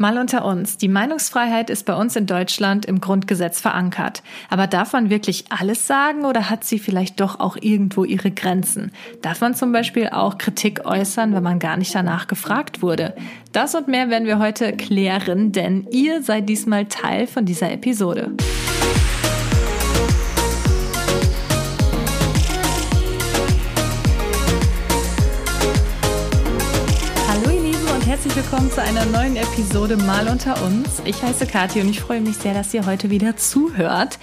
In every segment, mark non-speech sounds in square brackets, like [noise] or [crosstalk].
Mal unter uns. Die Meinungsfreiheit ist bei uns in Deutschland im Grundgesetz verankert. Aber darf man wirklich alles sagen oder hat sie vielleicht doch auch irgendwo ihre Grenzen? Darf man zum Beispiel auch Kritik äußern, wenn man gar nicht danach gefragt wurde? Das und mehr werden wir heute klären, denn ihr seid diesmal Teil von dieser Episode. Herzlich willkommen zu einer neuen Episode Mal unter uns. Ich heiße Kathi und ich freue mich sehr, dass ihr heute wieder zuhört.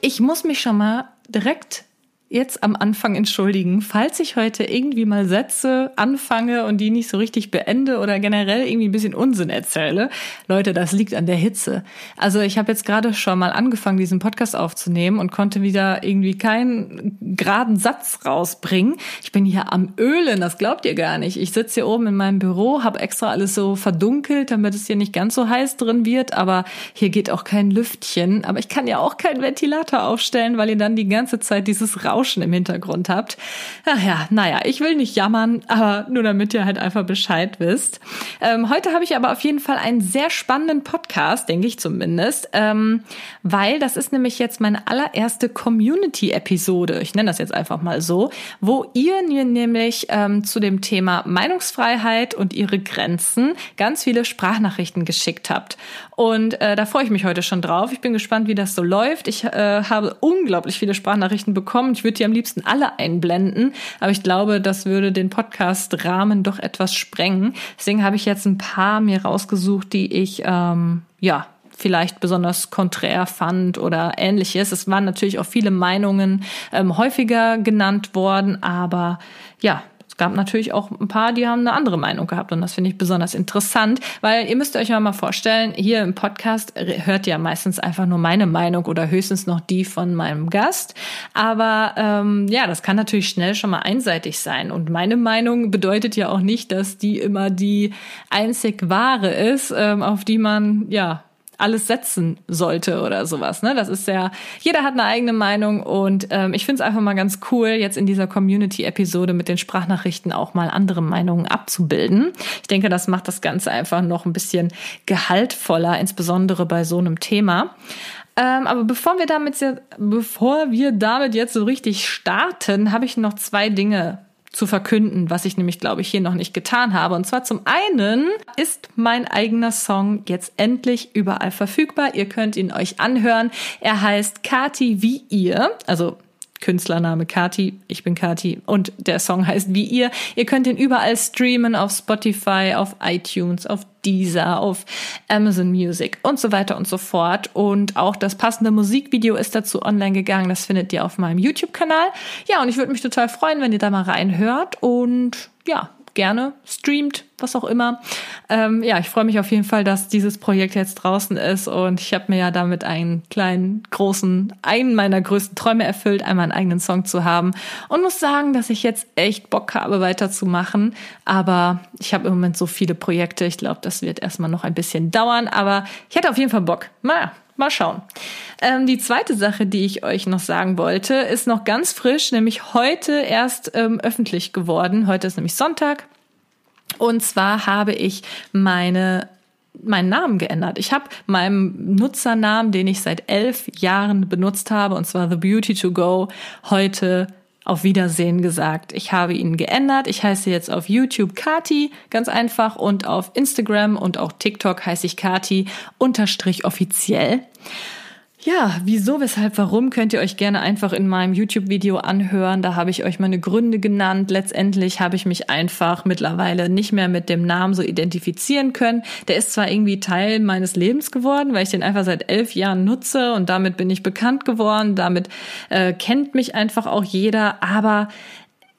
Ich muss mich schon mal direkt jetzt am Anfang entschuldigen, falls ich heute irgendwie mal Sätze anfange und die nicht so richtig beende oder generell irgendwie ein bisschen Unsinn erzähle. Leute, das liegt an der Hitze. Also ich habe jetzt gerade schon mal angefangen, diesen Podcast aufzunehmen und konnte wieder irgendwie keinen geraden Satz rausbringen. Ich bin hier am Ölen, das glaubt ihr gar nicht. Ich sitze hier oben in meinem Büro, habe extra alles so verdunkelt, damit es hier nicht ganz so heiß drin wird, aber hier geht auch kein Lüftchen. Aber ich kann ja auch keinen Ventilator aufstellen, weil ihr dann die ganze Zeit dieses Rauschen Rauschen im Hintergrund habt. Ach ja, naja, ich will nicht jammern, aber nur damit ihr halt einfach Bescheid wisst. Ähm, heute habe ich aber auf jeden Fall einen sehr spannenden Podcast, denke ich zumindest, ähm, weil das ist nämlich jetzt meine allererste Community-Episode. Ich nenne das jetzt einfach mal so, wo ihr mir nämlich ähm, zu dem Thema Meinungsfreiheit und ihre Grenzen ganz viele Sprachnachrichten geschickt habt. Und äh, da freue ich mich heute schon drauf. Ich bin gespannt, wie das so läuft. Ich äh, habe unglaublich viele Sprachnachrichten bekommen. Ich würde würde die am liebsten alle einblenden, aber ich glaube, das würde den Podcast-Rahmen doch etwas sprengen. Deswegen habe ich jetzt ein paar mir rausgesucht, die ich ähm, ja vielleicht besonders konträr fand oder ähnliches. Es waren natürlich auch viele Meinungen ähm, häufiger genannt worden, aber ja, es gab natürlich auch ein paar, die haben eine andere Meinung gehabt und das finde ich besonders interessant, weil ihr müsst euch ja mal vorstellen, hier im Podcast hört ihr meistens einfach nur meine Meinung oder höchstens noch die von meinem Gast. Aber ähm, ja, das kann natürlich schnell schon mal einseitig sein und meine Meinung bedeutet ja auch nicht, dass die immer die einzig wahre ist, ähm, auf die man ja alles setzen sollte oder sowas. Ne? Das ist ja, jeder hat eine eigene Meinung und ähm, ich finde es einfach mal ganz cool, jetzt in dieser Community-Episode mit den Sprachnachrichten auch mal andere Meinungen abzubilden. Ich denke, das macht das Ganze einfach noch ein bisschen gehaltvoller, insbesondere bei so einem Thema. Ähm, aber bevor wir damit, bevor wir damit jetzt so richtig starten, habe ich noch zwei Dinge zu verkünden, was ich nämlich, glaube ich, hier noch nicht getan habe. Und zwar zum einen ist mein eigener Song jetzt endlich überall verfügbar. Ihr könnt ihn euch anhören. Er heißt Kati wie ihr, also Künstlername Kati, ich bin Kati und der Song heißt wie ihr. Ihr könnt ihn überall streamen auf Spotify, auf iTunes, auf Deezer, auf Amazon Music und so weiter und so fort. Und auch das passende Musikvideo ist dazu online gegangen. Das findet ihr auf meinem YouTube-Kanal. Ja, und ich würde mich total freuen, wenn ihr da mal reinhört und ja, gerne streamt, was auch immer. Ähm, ja, ich freue mich auf jeden Fall, dass dieses Projekt jetzt draußen ist und ich habe mir ja damit einen kleinen, großen, einen meiner größten Träume erfüllt, einmal einen eigenen Song zu haben und muss sagen, dass ich jetzt echt Bock habe, weiterzumachen. Aber ich habe im Moment so viele Projekte. Ich glaube, das wird erstmal noch ein bisschen dauern, aber ich hätte auf jeden Fall Bock. Naja, Mal schauen. Ähm, die zweite Sache, die ich euch noch sagen wollte, ist noch ganz frisch, nämlich heute erst ähm, öffentlich geworden. Heute ist nämlich Sonntag. Und zwar habe ich meine meinen Namen geändert. Ich habe meinem Nutzernamen, den ich seit elf Jahren benutzt habe, und zwar The Beauty to Go, heute auf Wiedersehen gesagt. Ich habe ihn geändert. Ich heiße jetzt auf YouTube Kati, ganz einfach, und auf Instagram und auch TikTok heiße ich Kati unterstrich offiziell. Ja, wieso, weshalb, warum könnt ihr euch gerne einfach in meinem YouTube-Video anhören. Da habe ich euch meine Gründe genannt. Letztendlich habe ich mich einfach mittlerweile nicht mehr mit dem Namen so identifizieren können. Der ist zwar irgendwie Teil meines Lebens geworden, weil ich den einfach seit elf Jahren nutze und damit bin ich bekannt geworden. Damit äh, kennt mich einfach auch jeder. Aber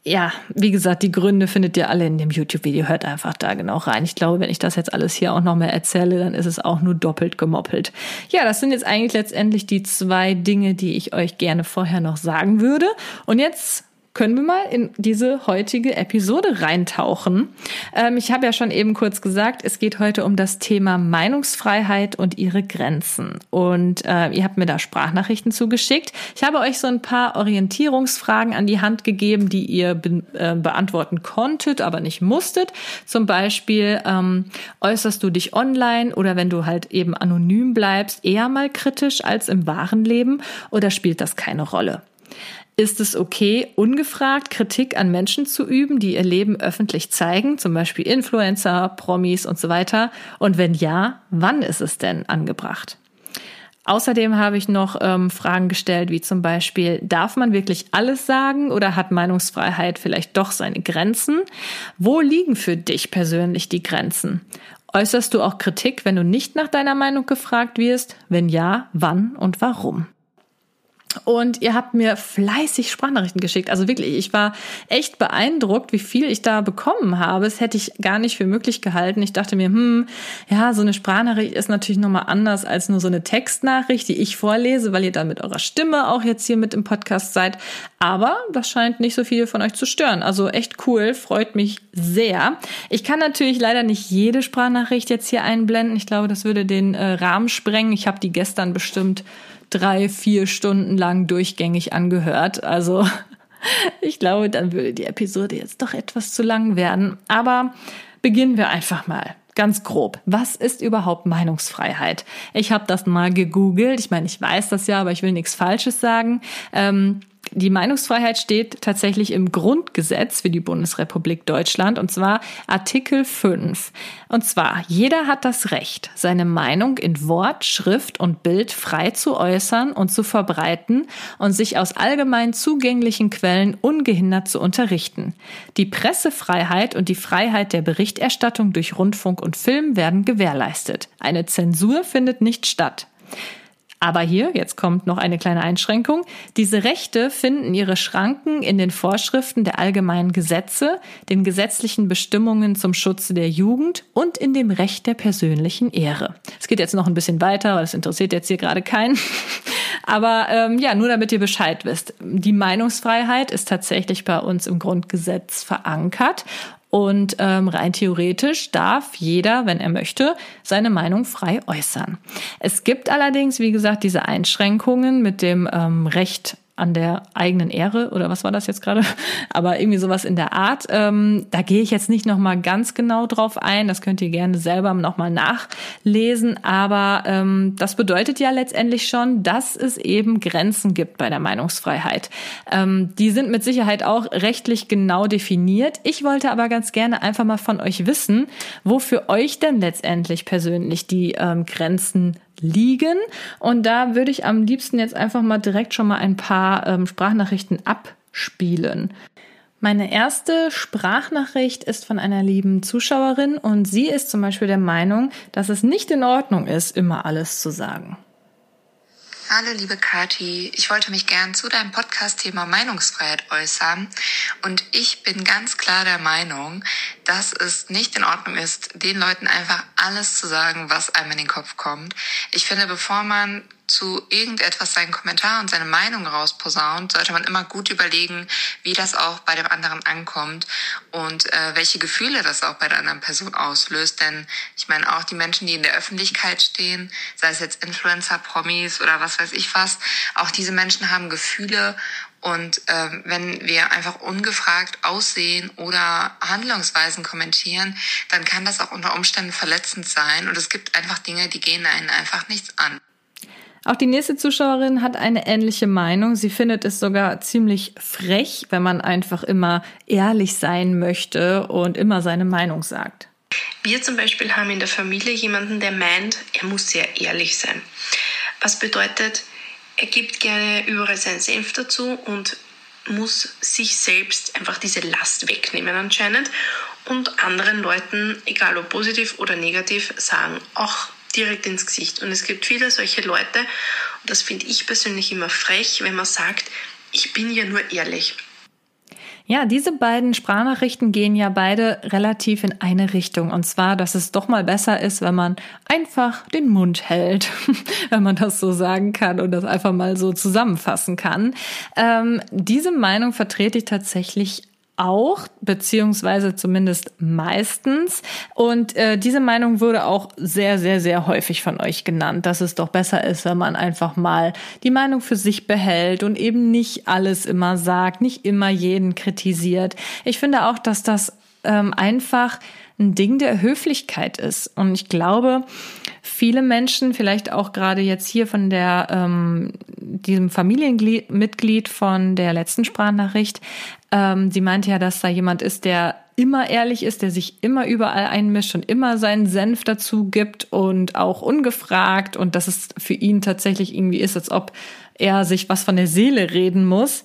ja, wie gesagt, die Gründe findet ihr alle in dem YouTube-Video. Hört einfach da genau rein. Ich glaube, wenn ich das jetzt alles hier auch noch mehr erzähle, dann ist es auch nur doppelt gemoppelt. Ja, das sind jetzt eigentlich letztendlich die zwei Dinge, die ich euch gerne vorher noch sagen würde. Und jetzt können wir mal in diese heutige Episode reintauchen. Ähm, ich habe ja schon eben kurz gesagt, es geht heute um das Thema Meinungsfreiheit und ihre Grenzen. Und äh, ihr habt mir da Sprachnachrichten zugeschickt. Ich habe euch so ein paar Orientierungsfragen an die Hand gegeben, die ihr be äh, beantworten konntet, aber nicht musstet. Zum Beispiel ähm, äußerst du dich online oder wenn du halt eben anonym bleibst, eher mal kritisch als im wahren Leben oder spielt das keine Rolle? Ist es okay, ungefragt Kritik an Menschen zu üben, die ihr Leben öffentlich zeigen, zum Beispiel Influencer, Promis und so weiter? Und wenn ja, wann ist es denn angebracht? Außerdem habe ich noch ähm, Fragen gestellt, wie zum Beispiel, darf man wirklich alles sagen oder hat Meinungsfreiheit vielleicht doch seine Grenzen? Wo liegen für dich persönlich die Grenzen? Äußerst du auch Kritik, wenn du nicht nach deiner Meinung gefragt wirst? Wenn ja, wann und warum? Und ihr habt mir fleißig Sprachnachrichten geschickt. Also wirklich, ich war echt beeindruckt, wie viel ich da bekommen habe. Das hätte ich gar nicht für möglich gehalten. Ich dachte mir, hm, ja, so eine Sprachnachricht ist natürlich nochmal anders als nur so eine Textnachricht, die ich vorlese, weil ihr dann mit eurer Stimme auch jetzt hier mit im Podcast seid. Aber das scheint nicht so viele von euch zu stören. Also echt cool, freut mich sehr. Ich kann natürlich leider nicht jede Sprachnachricht jetzt hier einblenden. Ich glaube, das würde den äh, Rahmen sprengen. Ich habe die gestern bestimmt drei, vier Stunden lang durchgängig angehört. Also [laughs] ich glaube, dann würde die Episode jetzt doch etwas zu lang werden. Aber beginnen wir einfach mal. Ganz grob. Was ist überhaupt Meinungsfreiheit? Ich habe das mal gegoogelt. Ich meine, ich weiß das ja, aber ich will nichts Falsches sagen. Ähm, die Meinungsfreiheit steht tatsächlich im Grundgesetz für die Bundesrepublik Deutschland und zwar Artikel 5. Und zwar, jeder hat das Recht, seine Meinung in Wort, Schrift und Bild frei zu äußern und zu verbreiten und sich aus allgemein zugänglichen Quellen ungehindert zu unterrichten. Die Pressefreiheit und die Freiheit der Berichterstattung durch Rundfunk und Film werden gewährleistet. Eine Zensur findet nicht statt. Aber hier, jetzt kommt noch eine kleine Einschränkung, diese Rechte finden ihre Schranken in den Vorschriften der allgemeinen Gesetze, den gesetzlichen Bestimmungen zum Schutze der Jugend und in dem Recht der persönlichen Ehre. Es geht jetzt noch ein bisschen weiter, weil das interessiert jetzt hier gerade keinen. [laughs] Aber ähm, ja, nur damit ihr Bescheid wisst. Die Meinungsfreiheit ist tatsächlich bei uns im Grundgesetz verankert und ähm, rein theoretisch darf jeder, wenn er möchte, seine Meinung frei äußern. Es gibt allerdings, wie gesagt, diese Einschränkungen mit dem ähm, Recht an der eigenen Ehre oder was war das jetzt gerade? [laughs] Aber irgendwie sowas in der Art. Ähm, da gehe ich jetzt nicht nochmal ganz genau drauf ein. Das könnt ihr gerne selber nochmal nachlesen. Aber ähm, das bedeutet ja letztendlich schon, dass es eben Grenzen gibt bei der Meinungsfreiheit. Ähm, die sind mit Sicherheit auch rechtlich genau definiert. Ich wollte aber ganz gerne einfach mal von euch wissen, wo für euch denn letztendlich persönlich die ähm, Grenzen liegen. Und da würde ich am liebsten jetzt einfach mal direkt schon mal ein paar ähm, Sprachnachrichten abspielen. Meine erste Sprachnachricht ist von einer lieben Zuschauerin und sie ist zum Beispiel der Meinung, dass es nicht in Ordnung ist, immer alles zu sagen. Hallo liebe Kati, ich wollte mich gern zu deinem Podcast-Thema Meinungsfreiheit äußern und ich bin ganz klar der Meinung, dass es nicht in Ordnung ist, den Leuten einfach alles zu sagen, was einem in den Kopf kommt. Ich finde, bevor man zu irgendetwas seinen Kommentar und seine Meinung rausposaunt, sollte man immer gut überlegen, wie das auch bei dem anderen ankommt und äh, welche Gefühle das auch bei der anderen Person auslöst. Denn ich meine, auch die Menschen, die in der Öffentlichkeit stehen, sei es jetzt Influencer, Promis oder was weiß ich was, auch diese Menschen haben Gefühle und ähm, wenn wir einfach ungefragt aussehen oder Handlungsweisen kommentieren, dann kann das auch unter Umständen verletzend sein. Und es gibt einfach Dinge, die gehen einen einfach nichts an. Auch die nächste Zuschauerin hat eine ähnliche Meinung. Sie findet es sogar ziemlich frech, wenn man einfach immer ehrlich sein möchte und immer seine Meinung sagt. Wir zum Beispiel haben in der Familie jemanden, der meint, er muss sehr ehrlich sein. Was bedeutet, er gibt gerne überall seinen Senf dazu und muss sich selbst einfach diese Last wegnehmen anscheinend und anderen Leuten, egal ob positiv oder negativ, sagen, auch direkt ins Gesicht. Und es gibt viele solche Leute, und das finde ich persönlich immer frech, wenn man sagt, ich bin ja nur ehrlich. Ja, diese beiden Sprachnachrichten gehen ja beide relativ in eine Richtung. Und zwar, dass es doch mal besser ist, wenn man einfach den Mund hält, [laughs] wenn man das so sagen kann und das einfach mal so zusammenfassen kann. Ähm, diese Meinung vertrete ich tatsächlich auch, beziehungsweise zumindest meistens. Und äh, diese Meinung wurde auch sehr, sehr, sehr häufig von euch genannt, dass es doch besser ist, wenn man einfach mal die Meinung für sich behält und eben nicht alles immer sagt, nicht immer jeden kritisiert. Ich finde auch, dass das ähm, einfach ein Ding der Höflichkeit ist. Und ich glaube, viele Menschen, vielleicht auch gerade jetzt hier von der ähm, diesem Familienmitglied von der letzten Sprachnachricht, ähm, sie meinte ja, dass da jemand ist, der immer ehrlich ist, der sich immer überall einmischt und immer seinen Senf dazu gibt und auch ungefragt und dass es für ihn tatsächlich irgendwie ist, als ob er sich was von der Seele reden muss.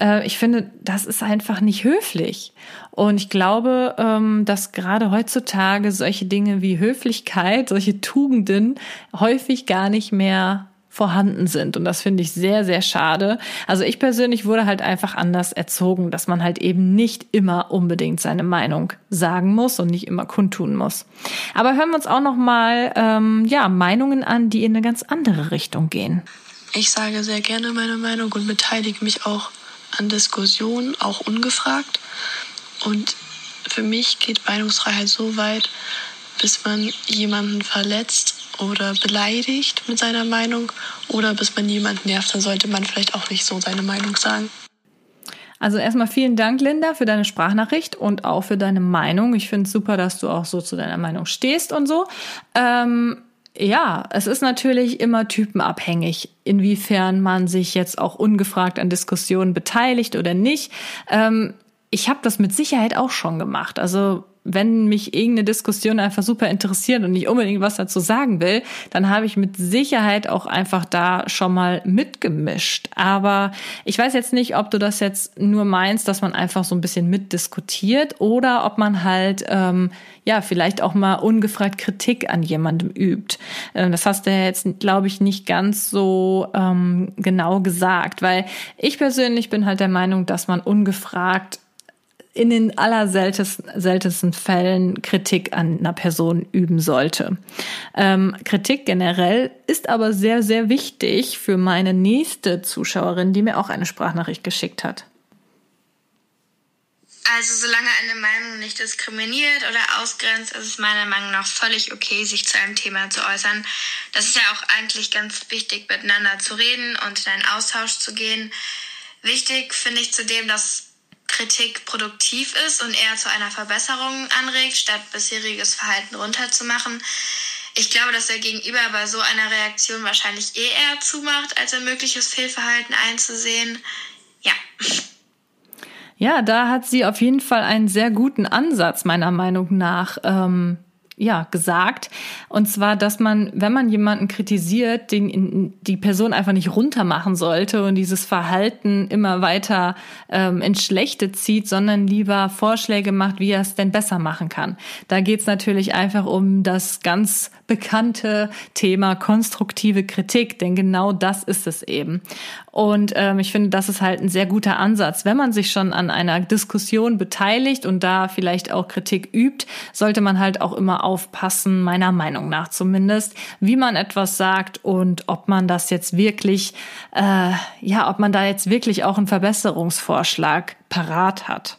Äh, ich finde, das ist einfach nicht höflich. Und ich glaube, ähm, dass gerade heutzutage solche Dinge wie Höflichkeit, solche Tugenden häufig gar nicht mehr vorhanden sind. Und das finde ich sehr, sehr schade. Also ich persönlich wurde halt einfach anders erzogen, dass man halt eben nicht immer unbedingt seine Meinung sagen muss und nicht immer kundtun muss. Aber hören wir uns auch noch mal ähm, ja Meinungen an, die in eine ganz andere Richtung gehen. Ich sage sehr gerne meine Meinung und beteilige mich auch an Diskussionen, auch ungefragt. Und für mich geht Meinungsfreiheit so weit, bis man jemanden verletzt oder beleidigt mit seiner Meinung oder bis man jemanden nervt, dann sollte man vielleicht auch nicht so seine Meinung sagen. Also erstmal vielen Dank, Linda, für deine Sprachnachricht und auch für deine Meinung. Ich finde es super, dass du auch so zu deiner Meinung stehst und so. Ähm, ja, es ist natürlich immer typenabhängig, inwiefern man sich jetzt auch ungefragt an Diskussionen beteiligt oder nicht. Ähm, ich habe das mit Sicherheit auch schon gemacht. Also wenn mich irgendeine Diskussion einfach super interessiert und ich unbedingt was dazu sagen will, dann habe ich mit Sicherheit auch einfach da schon mal mitgemischt. Aber ich weiß jetzt nicht, ob du das jetzt nur meinst, dass man einfach so ein bisschen mitdiskutiert oder ob man halt ähm, ja vielleicht auch mal ungefragt Kritik an jemandem übt. Ähm, das hast du ja jetzt, glaube ich, nicht ganz so ähm, genau gesagt, weil ich persönlich bin halt der Meinung, dass man ungefragt in den allerseltensten seltensten Fällen Kritik an einer Person üben sollte. Ähm, Kritik generell ist aber sehr, sehr wichtig für meine nächste Zuschauerin, die mir auch eine Sprachnachricht geschickt hat. Also solange eine Meinung nicht diskriminiert oder ausgrenzt, ist es meiner Meinung nach völlig okay, sich zu einem Thema zu äußern. Das ist ja auch eigentlich ganz wichtig, miteinander zu reden und in einen Austausch zu gehen. Wichtig finde ich zudem, dass Kritik produktiv ist und eher zu einer Verbesserung anregt, statt bisheriges Verhalten runterzumachen. Ich glaube, dass der Gegenüber bei so einer Reaktion wahrscheinlich eh eher zumacht, als ein mögliches Fehlverhalten einzusehen. Ja. Ja, da hat sie auf jeden Fall einen sehr guten Ansatz, meiner Meinung nach. Ähm ja, gesagt. Und zwar, dass man, wenn man jemanden kritisiert, den, die Person einfach nicht runtermachen sollte und dieses Verhalten immer weiter ähm, ins Schlechte zieht, sondern lieber Vorschläge macht, wie er es denn besser machen kann. Da geht's natürlich einfach um das ganz bekannte Thema konstruktive Kritik, denn genau das ist es eben. Und ähm, ich finde, das ist halt ein sehr guter Ansatz. Wenn man sich schon an einer Diskussion beteiligt und da vielleicht auch Kritik übt, sollte man halt auch immer aufpassen, meiner Meinung nach zumindest, wie man etwas sagt und ob man das jetzt wirklich, äh, ja, ob man da jetzt wirklich auch einen Verbesserungsvorschlag parat hat.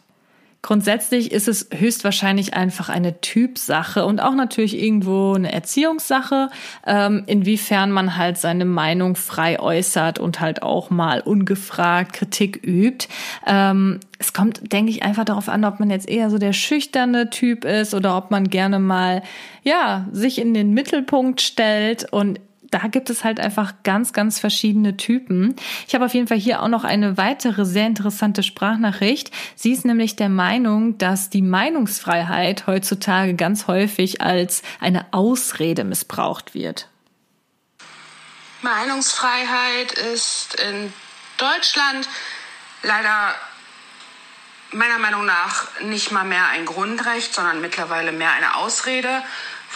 Grundsätzlich ist es höchstwahrscheinlich einfach eine Typsache und auch natürlich irgendwo eine Erziehungssache, ähm, inwiefern man halt seine Meinung frei äußert und halt auch mal ungefragt Kritik übt. Ähm, es kommt, denke ich, einfach darauf an, ob man jetzt eher so der schüchterne Typ ist oder ob man gerne mal, ja, sich in den Mittelpunkt stellt und da gibt es halt einfach ganz, ganz verschiedene Typen. Ich habe auf jeden Fall hier auch noch eine weitere sehr interessante Sprachnachricht. Sie ist nämlich der Meinung, dass die Meinungsfreiheit heutzutage ganz häufig als eine Ausrede missbraucht wird. Meinungsfreiheit ist in Deutschland leider meiner Meinung nach nicht mal mehr ein Grundrecht, sondern mittlerweile mehr eine Ausrede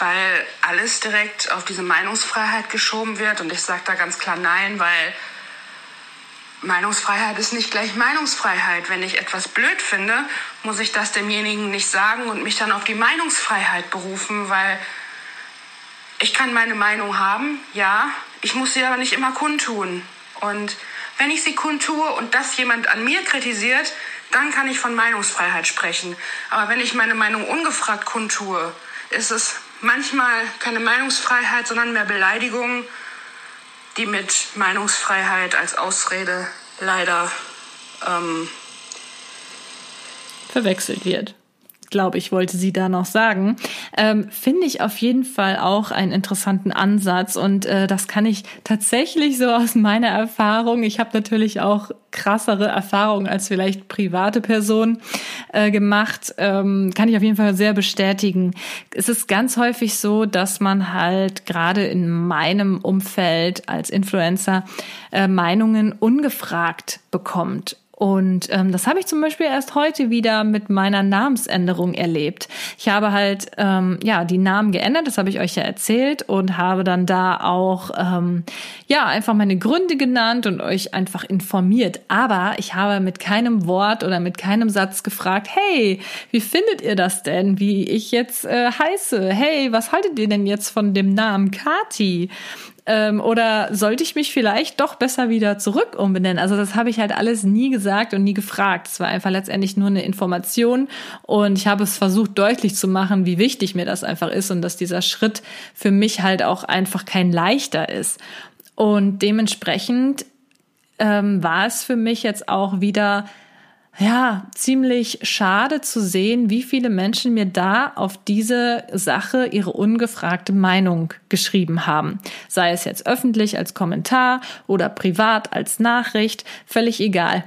weil alles direkt auf diese Meinungsfreiheit geschoben wird. Und ich sage da ganz klar Nein, weil Meinungsfreiheit ist nicht gleich Meinungsfreiheit. Wenn ich etwas blöd finde, muss ich das demjenigen nicht sagen und mich dann auf die Meinungsfreiheit berufen, weil ich kann meine Meinung haben, ja, ich muss sie aber nicht immer kundtun. Und wenn ich sie kundtue und das jemand an mir kritisiert, dann kann ich von Meinungsfreiheit sprechen. Aber wenn ich meine Meinung ungefragt kundtue, ist es manchmal keine Meinungsfreiheit, sondern mehr Beleidigung, die mit Meinungsfreiheit als Ausrede leider ähm, verwechselt wird glaube ich, wollte sie da noch sagen, ähm, finde ich auf jeden Fall auch einen interessanten Ansatz. Und äh, das kann ich tatsächlich so aus meiner Erfahrung, ich habe natürlich auch krassere Erfahrungen als vielleicht private Person äh, gemacht, ähm, kann ich auf jeden Fall sehr bestätigen. Es ist ganz häufig so, dass man halt gerade in meinem Umfeld als Influencer äh, Meinungen ungefragt bekommt. Und ähm, das habe ich zum Beispiel erst heute wieder mit meiner Namensänderung erlebt. Ich habe halt ähm, ja die Namen geändert, das habe ich euch ja erzählt und habe dann da auch ähm, ja einfach meine Gründe genannt und euch einfach informiert. Aber ich habe mit keinem Wort oder mit keinem Satz gefragt: Hey, wie findet ihr das denn, wie ich jetzt äh, heiße? Hey, was haltet ihr denn jetzt von dem Namen Kati? Ähm, oder sollte ich mich vielleicht doch besser wieder zurück umbenennen? Also das habe ich halt alles nie gesagt und nie gefragt. Es war einfach letztendlich nur eine Information und ich habe es versucht deutlich zu machen, wie wichtig mir das einfach ist und dass dieser Schritt für mich halt auch einfach kein leichter ist. Und dementsprechend ähm, war es für mich jetzt auch wieder ja, ziemlich schade zu sehen, wie viele Menschen mir da auf diese Sache ihre ungefragte Meinung geschrieben haben. Sei es jetzt öffentlich als Kommentar oder privat als Nachricht, völlig egal.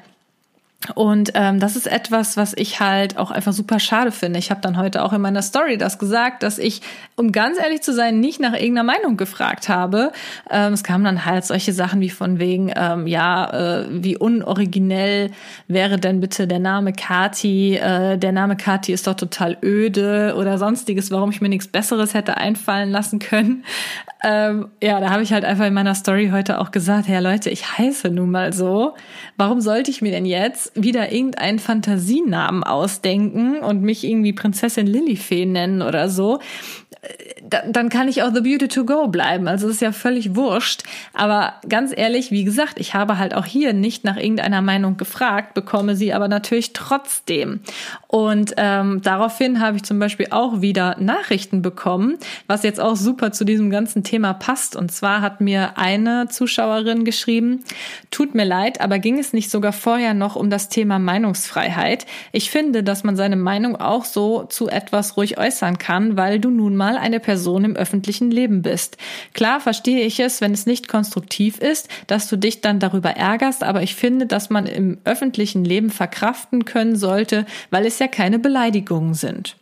Und ähm, das ist etwas, was ich halt auch einfach super schade finde. Ich habe dann heute auch in meiner Story das gesagt, dass ich, um ganz ehrlich zu sein, nicht nach irgendeiner Meinung gefragt habe. Ähm, es kamen dann halt solche Sachen wie von wegen, ähm, ja, äh, wie unoriginell wäre denn bitte der Name Kati? Äh, der Name Kati ist doch total öde oder sonstiges, warum ich mir nichts Besseres hätte einfallen lassen können. Ähm, ja, da habe ich halt einfach in meiner Story heute auch gesagt, ja Leute, ich heiße nun mal so. Warum sollte ich mir denn jetzt wieder irgendeinen Fantasienamen ausdenken und mich irgendwie Prinzessin Lilifee nennen oder so, dann kann ich auch The Beauty to Go bleiben. Also ist ja völlig wurscht. Aber ganz ehrlich, wie gesagt, ich habe halt auch hier nicht nach irgendeiner Meinung gefragt, bekomme sie aber natürlich trotzdem. Und ähm, daraufhin habe ich zum Beispiel auch wieder Nachrichten bekommen, was jetzt auch super zu diesem ganzen Thema passt. Und zwar hat mir eine Zuschauerin geschrieben, tut mir leid, aber ging es nicht sogar vorher noch um das Thema Meinungsfreiheit? Ich finde, dass man seine Meinung auch so zu etwas ruhig äußern kann, weil du nun mal eine Person im öffentlichen Leben bist. Klar verstehe ich es, wenn es nicht konstruktiv ist, dass du dich dann darüber ärgerst, aber ich finde, dass man im öffentlichen Leben verkraften können sollte, weil es ja keine Beleidigungen sind.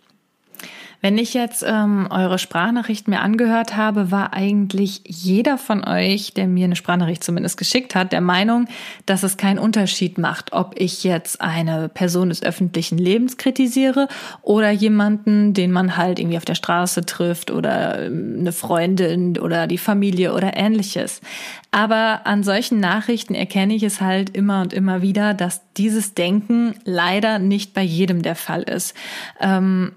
Wenn ich jetzt ähm, eure Sprachnachricht mir angehört habe, war eigentlich jeder von euch, der mir eine Sprachnachricht zumindest geschickt hat, der Meinung, dass es keinen Unterschied macht, ob ich jetzt eine Person des öffentlichen Lebens kritisiere oder jemanden, den man halt irgendwie auf der Straße trifft oder ähm, eine Freundin oder die Familie oder ähnliches. Aber an solchen Nachrichten erkenne ich es halt immer und immer wieder, dass dieses Denken leider nicht bei jedem der Fall ist. Ähm,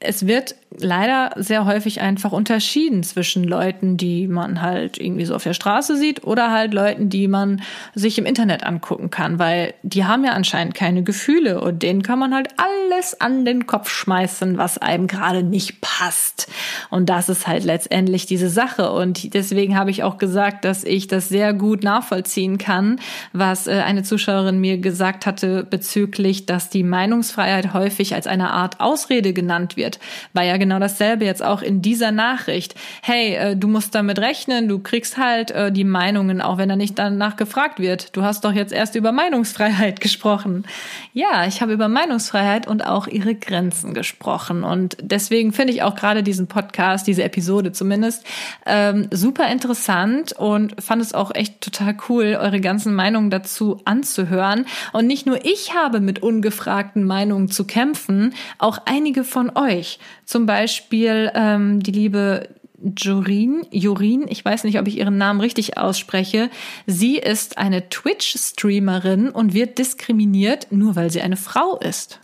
es wird leider sehr häufig einfach unterschieden zwischen Leuten, die man halt irgendwie so auf der Straße sieht oder halt Leuten, die man sich im Internet angucken kann, weil die haben ja anscheinend keine Gefühle und denen kann man halt alles an den Kopf schmeißen, was einem gerade nicht passt. Und das ist halt letztendlich diese Sache und deswegen habe ich auch gesagt, dass ich das sehr gut nachvollziehen kann, was äh, eine Zuschauerin mir gesagt hatte bezüglich, dass die Meinungsfreiheit häufig als eine Art Ausrede genannt wird, weil ja genau dasselbe jetzt auch in dieser Nachricht. Hey, äh, du musst damit rechnen, du kriegst halt äh, die Meinungen, auch wenn da nicht danach gefragt wird. Du hast doch jetzt erst über Meinungsfreiheit [laughs] gesprochen. Ja, ich habe über Meinungsfreiheit und auch ihre Grenzen gesprochen. Und deswegen finde ich auch gerade diesen Podcast, diese Episode zumindest, ähm, super interessant und fand es auch echt total cool, eure ganzen Meinungen dazu anzuhören. Und nicht nur ich habe mit ungefragten Meinungen zu kämpfen, auch einige von euch. Zum Beispiel ähm, die liebe Jorin, Jorin, ich weiß nicht, ob ich ihren Namen richtig ausspreche. Sie ist eine Twitch-Streamerin und wird diskriminiert, nur weil sie eine Frau ist.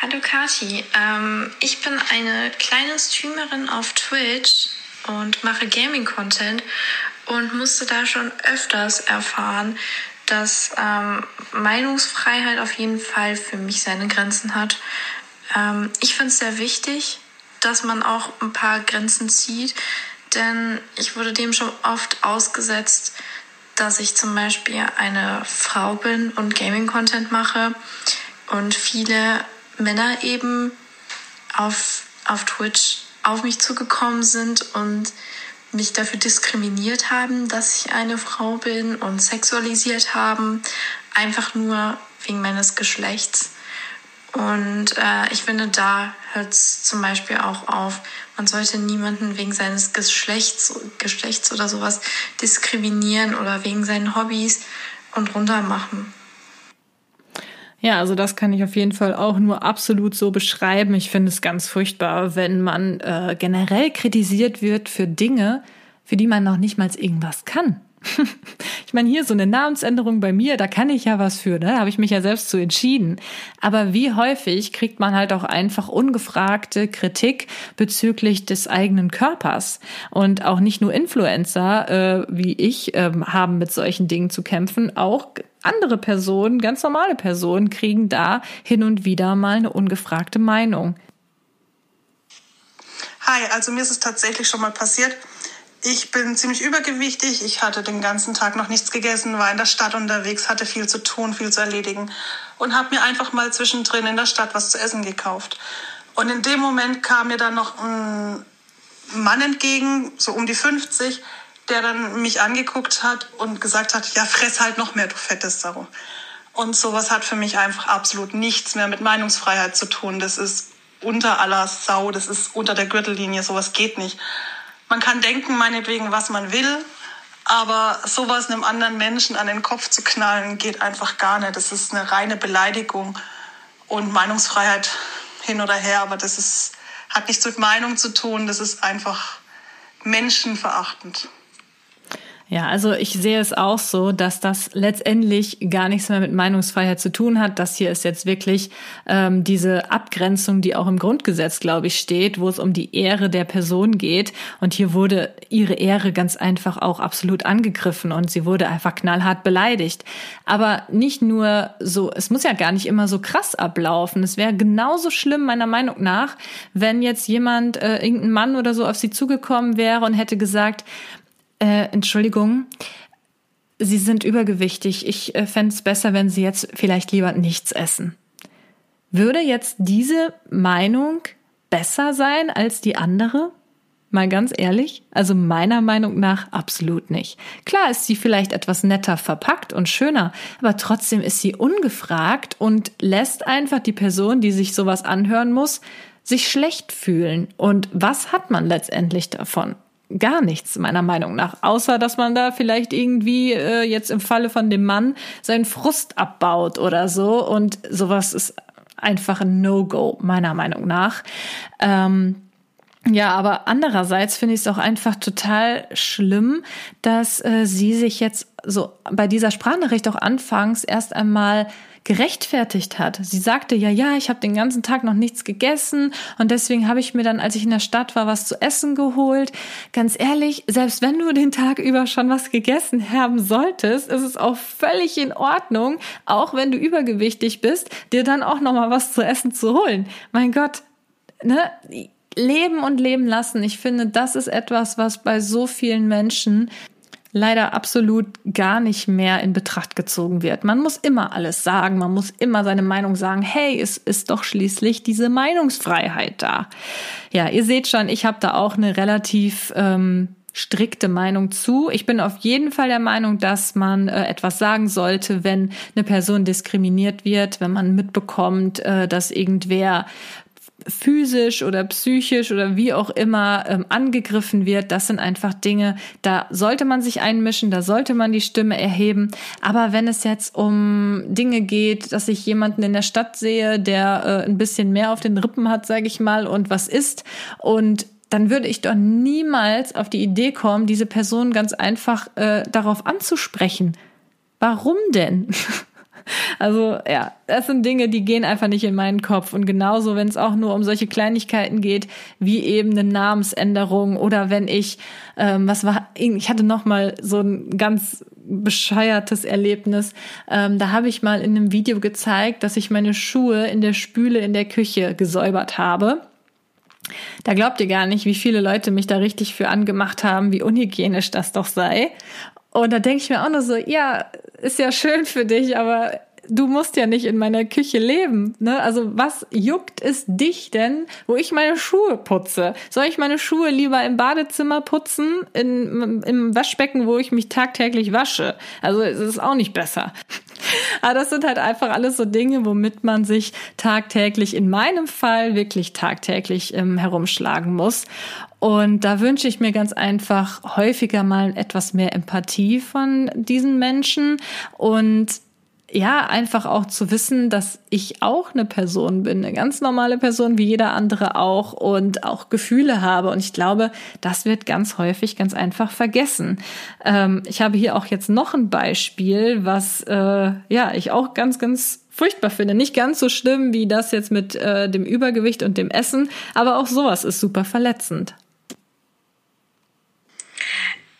Hallo Kati, ähm, ich bin eine kleine Streamerin auf Twitch und mache Gaming-Content und musste da schon öfters erfahren, dass ähm, Meinungsfreiheit auf jeden Fall für mich seine Grenzen hat. Ähm, ich finde es sehr wichtig, dass man auch ein paar Grenzen zieht, denn ich wurde dem schon oft ausgesetzt, dass ich zum Beispiel eine Frau bin und Gaming-Content mache und viele Männer eben auf, auf Twitch auf mich zugekommen sind und mich dafür diskriminiert haben, dass ich eine Frau bin und sexualisiert haben, einfach nur wegen meines Geschlechts. Und äh, ich finde, da hört es zum Beispiel auch auf. Man sollte niemanden wegen seines Geschlechts, Geschlechts oder sowas diskriminieren oder wegen seinen Hobbys und runtermachen. Ja, also das kann ich auf jeden Fall auch nur absolut so beschreiben. Ich finde es ganz furchtbar, wenn man äh, generell kritisiert wird für Dinge, für die man noch nicht mal irgendwas kann. [laughs] ich meine, hier so eine Namensänderung bei mir, da kann ich ja was für, ne? Da habe ich mich ja selbst zu entschieden. Aber wie häufig kriegt man halt auch einfach ungefragte Kritik bezüglich des eigenen Körpers? Und auch nicht nur Influencer äh, wie ich äh, haben mit solchen Dingen zu kämpfen, auch andere Personen, ganz normale Personen, kriegen da hin und wieder mal eine ungefragte Meinung. Hi, also mir ist es tatsächlich schon mal passiert, ich bin ziemlich übergewichtig. Ich hatte den ganzen Tag noch nichts gegessen, war in der Stadt unterwegs, hatte viel zu tun, viel zu erledigen und habe mir einfach mal zwischendrin in der Stadt was zu essen gekauft. Und in dem Moment kam mir dann noch ein Mann entgegen, so um die 50, der dann mich angeguckt hat und gesagt hat, ja, fress halt noch mehr, du fettes Sau. Und sowas hat für mich einfach absolut nichts mehr mit Meinungsfreiheit zu tun. Das ist unter aller Sau, das ist unter der Gürtellinie, sowas geht nicht. Man kann denken, meinetwegen, was man will, aber sowas einem anderen Menschen an den Kopf zu knallen, geht einfach gar nicht. Das ist eine reine Beleidigung und Meinungsfreiheit hin oder her, aber das ist, hat nichts mit Meinung zu tun, das ist einfach menschenverachtend. Ja, also ich sehe es auch so, dass das letztendlich gar nichts mehr mit Meinungsfreiheit zu tun hat. Das hier ist jetzt wirklich ähm, diese Abgrenzung, die auch im Grundgesetz, glaube ich, steht, wo es um die Ehre der Person geht. Und hier wurde ihre Ehre ganz einfach auch absolut angegriffen und sie wurde einfach knallhart beleidigt. Aber nicht nur so, es muss ja gar nicht immer so krass ablaufen. Es wäre genauso schlimm, meiner Meinung nach, wenn jetzt jemand, äh, irgendein Mann oder so auf sie zugekommen wäre und hätte gesagt, äh, Entschuldigung, Sie sind übergewichtig. Ich äh, fände es besser, wenn Sie jetzt vielleicht lieber nichts essen. Würde jetzt diese Meinung besser sein als die andere? Mal ganz ehrlich, also meiner Meinung nach absolut nicht. Klar ist sie vielleicht etwas netter verpackt und schöner, aber trotzdem ist sie ungefragt und lässt einfach die Person, die sich sowas anhören muss, sich schlecht fühlen. Und was hat man letztendlich davon? Gar nichts, meiner Meinung nach. Außer, dass man da vielleicht irgendwie äh, jetzt im Falle von dem Mann seinen Frust abbaut oder so. Und sowas ist einfach ein No-Go, meiner Meinung nach. Ähm, ja, aber andererseits finde ich es auch einfach total schlimm, dass äh, sie sich jetzt so bei dieser Sprachnachricht auch anfangs erst einmal gerechtfertigt hat. Sie sagte ja, ja, ich habe den ganzen Tag noch nichts gegessen und deswegen habe ich mir dann, als ich in der Stadt war, was zu essen geholt. Ganz ehrlich, selbst wenn du den Tag über schon was gegessen haben solltest, ist es auch völlig in Ordnung, auch wenn du übergewichtig bist, dir dann auch noch mal was zu essen zu holen. Mein Gott, ne? Leben und leben lassen. Ich finde, das ist etwas, was bei so vielen Menschen leider absolut gar nicht mehr in Betracht gezogen wird. Man muss immer alles sagen, man muss immer seine Meinung sagen. Hey, es ist doch schließlich diese Meinungsfreiheit da. Ja, ihr seht schon, ich habe da auch eine relativ ähm, strikte Meinung zu. Ich bin auf jeden Fall der Meinung, dass man äh, etwas sagen sollte, wenn eine Person diskriminiert wird, wenn man mitbekommt, äh, dass irgendwer physisch oder psychisch oder wie auch immer ähm, angegriffen wird, das sind einfach Dinge, da sollte man sich einmischen, da sollte man die Stimme erheben. Aber wenn es jetzt um Dinge geht, dass ich jemanden in der Stadt sehe, der äh, ein bisschen mehr auf den Rippen hat, sage ich mal, und was ist und dann würde ich doch niemals auf die Idee kommen, diese Person ganz einfach äh, darauf anzusprechen. Warum denn? [laughs] Also ja, das sind Dinge, die gehen einfach nicht in meinen Kopf. Und genauso, wenn es auch nur um solche Kleinigkeiten geht, wie eben eine Namensänderung oder wenn ich, ähm, was war, ich hatte noch mal so ein ganz bescheuertes Erlebnis. Ähm, da habe ich mal in einem Video gezeigt, dass ich meine Schuhe in der Spüle in der Küche gesäubert habe. Da glaubt ihr gar nicht, wie viele Leute mich da richtig für angemacht haben, wie unhygienisch das doch sei. Und da denke ich mir auch nur so, ja, ist ja schön für dich, aber du musst ja nicht in meiner Küche leben. Ne? Also was juckt es dich denn, wo ich meine Schuhe putze? Soll ich meine Schuhe lieber im Badezimmer putzen, in, im Waschbecken, wo ich mich tagtäglich wasche? Also es ist auch nicht besser. [laughs] Aber das sind halt einfach alles so Dinge, womit man sich tagtäglich, in meinem Fall wirklich tagtäglich ähm, herumschlagen muss. Und da wünsche ich mir ganz einfach häufiger mal etwas mehr Empathie von diesen Menschen und ja, einfach auch zu wissen, dass ich auch eine Person bin, eine ganz normale Person wie jeder andere auch und auch Gefühle habe. Und ich glaube, das wird ganz häufig ganz einfach vergessen. Ähm, ich habe hier auch jetzt noch ein Beispiel, was äh, ja ich auch ganz, ganz furchtbar finde. Nicht ganz so schlimm wie das jetzt mit äh, dem Übergewicht und dem Essen, aber auch sowas ist super verletzend.